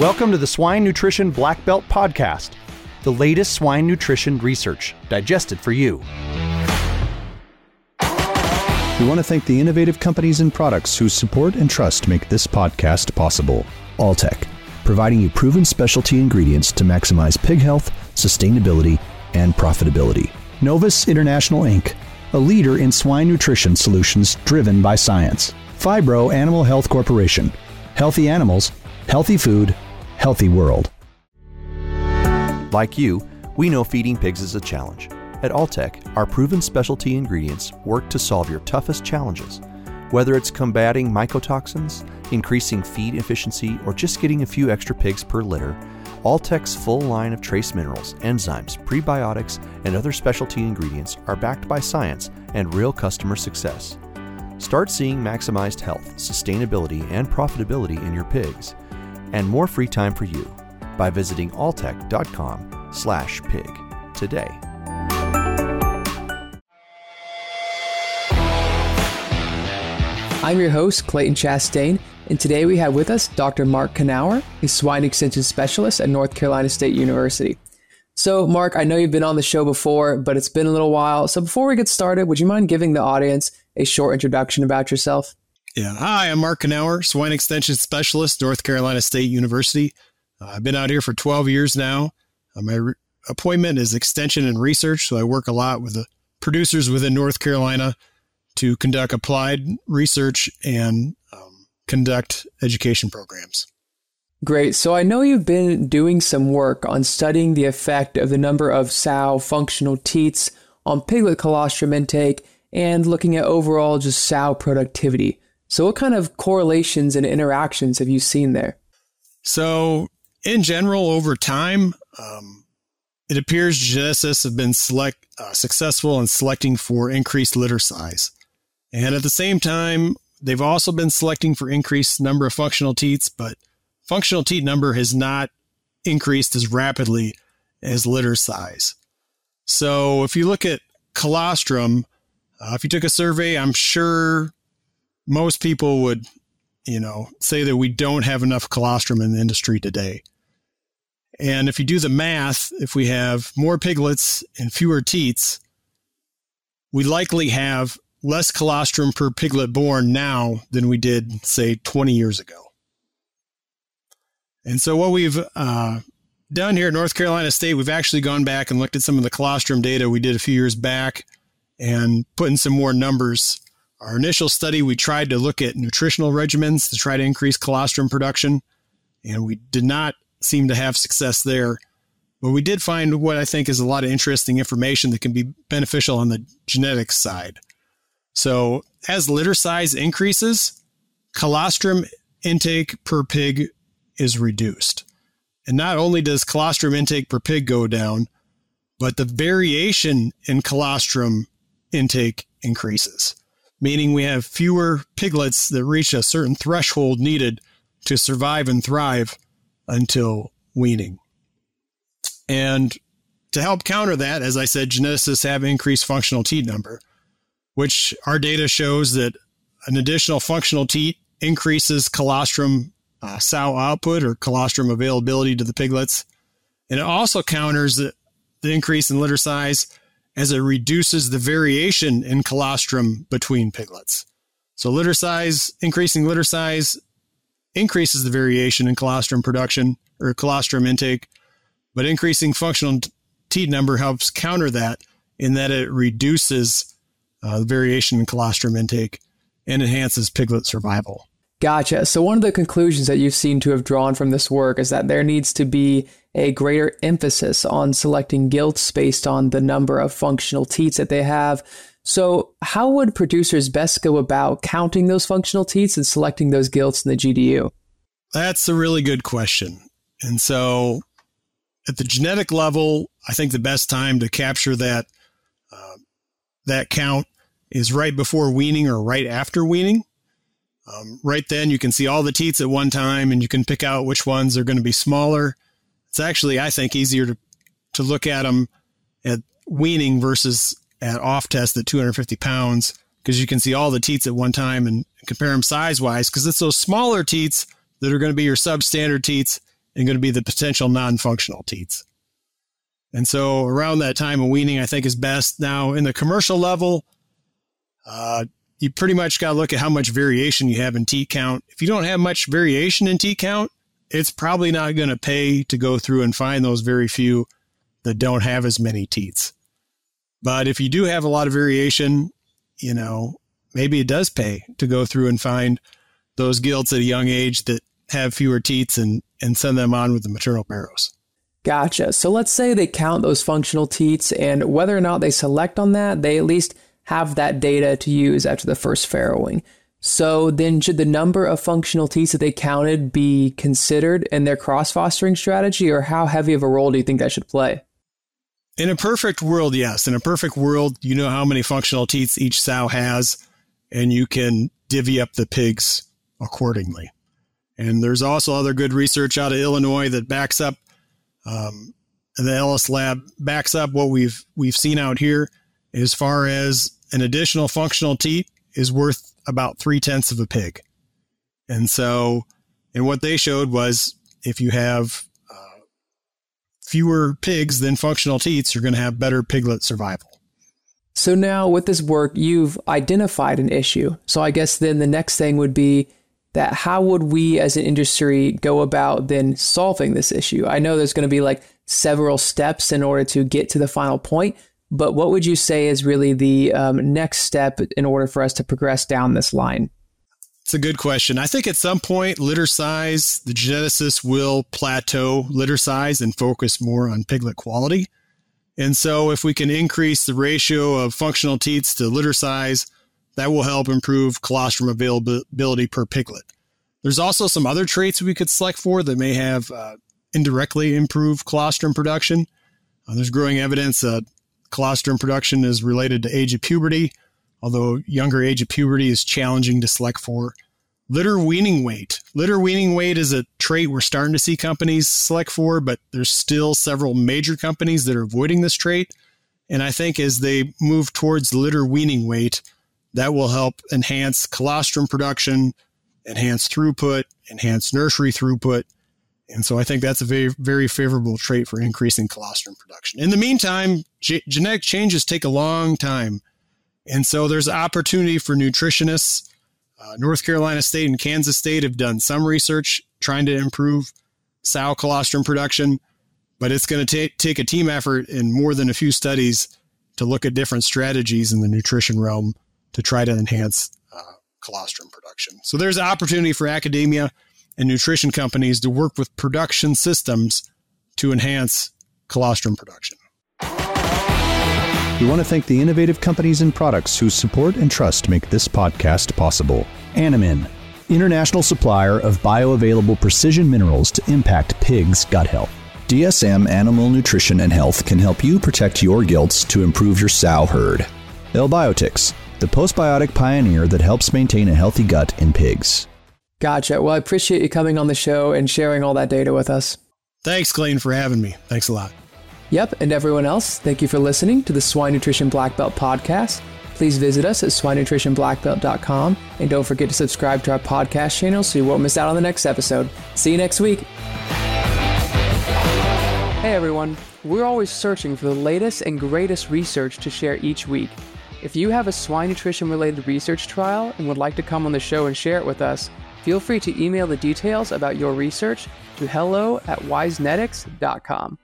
Welcome to the Swine Nutrition Black Belt Podcast, the latest swine nutrition research digested for you. We want to thank the innovative companies and products whose support and trust make this podcast possible. Alltech, providing you proven specialty ingredients to maximize pig health, sustainability, and profitability. Novus International Inc., a leader in swine nutrition solutions driven by science. Phibro Animal Health Corporation, healthy animals, healthy food, healthy world. Like you, we know feeding pigs is a challenge. At Alltech, our proven specialty ingredients work to solve your toughest challenges. Whether it's combating mycotoxins, increasing feed efficiency, or just getting a few extra pigs per litter, Alltech's full line of trace minerals, enzymes, prebiotics, and other specialty ingredients are backed by science and real customer success. Start seeing maximized health, sustainability, and profitability in your pigs and more free time for you by visiting alltech.com slash pig today. I'm your host, Clayton Chastain, and today we have with us Dr. Mark Knauer, a swine extension specialist at North Carolina State University. So, Mark, I know you've been on the show before, but it's been a little while. So, before we get started, would you mind giving the audience a short introduction about yourself? Yeah. Hi, I'm Mark Knauer, Swine Extension Specialist, North Carolina State University. Uh, I've been out here for 12 years now. Uh, my re- appointment is extension and research, so I work a lot with the producers within North Carolina to conduct applied research and um, conduct education programs. Great. So I know you've been doing some work on studying the effect of the number of sow functional teats on piglet colostrum intake and looking at overall just sow productivity. So, what kind of correlations and interactions have you seen there? So, in general, over time, um, it appears geneticists have been select, uh, successful in selecting for increased litter size. And at the same time, they've also been selecting for increased number of functional teats, but functional teat number has not increased as rapidly as litter size. So if you look at colostrum, uh, if you took a survey, I'm sure most people would, you know, say that we don't have enough colostrum in the industry today. And if you do the math, if we have more piglets and fewer teats, we likely have less colostrum per piglet born now than we did, say, 20 years ago. And so, what we've uh, done here at North Carolina State, we've actually gone back and looked at some of the colostrum data we did a few years back and put in some more numbers our initial study, we tried to look at nutritional regimens to try to increase colostrum production, and we did not seem to have success there. But we did find what I think is a lot of interesting information that can be beneficial on the genetics side. So, as litter size increases, colostrum intake per pig is reduced. And not only does colostrum intake per pig go down, but the variation in colostrum intake increases meaning we have fewer piglets that reach a certain threshold needed to survive and thrive until weaning. And to help counter that, as I said, geneticists have increased functional teat number, which our data shows that an additional functional teat increases colostrum uh, sow output or colostrum availability to the piglets. And it also counters the, the increase in litter size as it reduces the variation in colostrum between piglets. So litter size, increasing litter size increases the variation in colostrum production or colostrum intake, but increasing functional teat number helps counter that in that it reduces uh, variation in colostrum intake and enhances piglet survival. Gotcha. So, one of the conclusions that you seem to have drawn from this work is that there needs to be a greater emphasis on selecting gilts based on the number of functional teats that they have. So, how would producers best go about counting those functional teats and selecting those gilts in the GDU? That's a really good question. And so, at the genetic level, I think the best time to capture that uh, that count is right before weaning or right after weaning. Um, right then, you can see all the teats at one time, and you can pick out which ones are going to be smaller. It's actually, I think, easier to to look at them at weaning versus at off test at 250 pounds because you can see all the teats at one time and compare them size wise. Because it's those smaller teats that are going to be your substandard teats, and going to be the potential non-functional teats. And so around that time of weaning, I think is best. Now in the commercial level, uh, you pretty much got to look at how much variation you have in teat count. If you don't have much variation in teat count, it's probably not going to pay to go through and find those very few that don't have as many teats. But if you do have a lot of variation, you know, maybe it does pay to go through and find those gilts at a young age that have fewer teats and, and send them on with the maternal barrows. Gotcha. So let's say they count those functional teats, and whether or not they select on that, they at least have that data to use after the first farrowing. So then, should the number of functional teats that they counted be considered in their cross fostering strategy, or how heavy of a role do you think that should play? In a perfect world, yes. In a perfect world, you know how many functional teats each sow has, and you can divvy up the pigs accordingly. And there's also other good research out of Illinois that backs up um, the Ellis lab backs up what we've we've seen out here as far as an additional functional teat is worth about three tenths of a pig. And so, and what they showed was if you have uh, fewer pigs than functional teats, you're going to have better piglet survival. So now with this work, you've identified an issue. So I guess then the next thing would be that how would we as an industry go about then solving this issue? I know there's going to be like several steps in order to get to the final point, but what would you say is really the um, next step in order for us to progress down this line? It's a good question. I think at some point, litter size, the geneticists will plateau litter size and focus more on piglet quality. And so, if we can increase the ratio of functional teats to litter size, that will help improve colostrum availability per piglet. There's also some other traits we could select for that may have uh, indirectly improved colostrum production. Uh, there's growing evidence that colostrum production is related to age of puberty, although younger age of puberty is challenging to select for. Litter weaning weight. Litter weaning weight is a trait we're starting to see companies select for, but there's still several major companies that are avoiding this trait. And I think as they move towards litter weaning weight, that will help enhance colostrum production, enhance throughput, enhance nursery throughput. And so I think that's a very, very favorable trait for increasing colostrum production. In the meantime, genetic changes take a long time. And so there's opportunity for nutritionists. Uh, North Carolina State and Kansas State have done some research trying to improve sow colostrum production, but it's going to take a team effort and more than a few studies to look at different strategies in the nutrition realm to try to enhance uh, colostrum production. So there's opportunity for academia and nutrition companies to work with production systems to enhance colostrum production. We want to thank the innovative companies and products whose support and trust make this podcast possible. Animine, international supplier of bioavailable precision minerals to impact pigs' gut health. DSM Animal Nutrition and Health can help you protect your gilts to improve your sow herd. L-Biotics, the postbiotic pioneer that helps maintain a healthy gut in pigs. Gotcha. Well, I appreciate you coming on the show and sharing all that data with us. Thanks, Clayton, for having me. Thanks a lot. Yep, and everyone else, thank you for listening to the Swine Nutrition Black Belt podcast. Please visit us at swinenutritionblackbelt.com and don't forget to subscribe to our podcast channel so you won't miss out on the next episode. See you next week. Hey everyone, we're always searching for the latest and greatest research to share each week. If you have a swine nutrition related research trial and would like to come on the show and share it with us, feel free to email the details about your research to hello at wisenetics.com.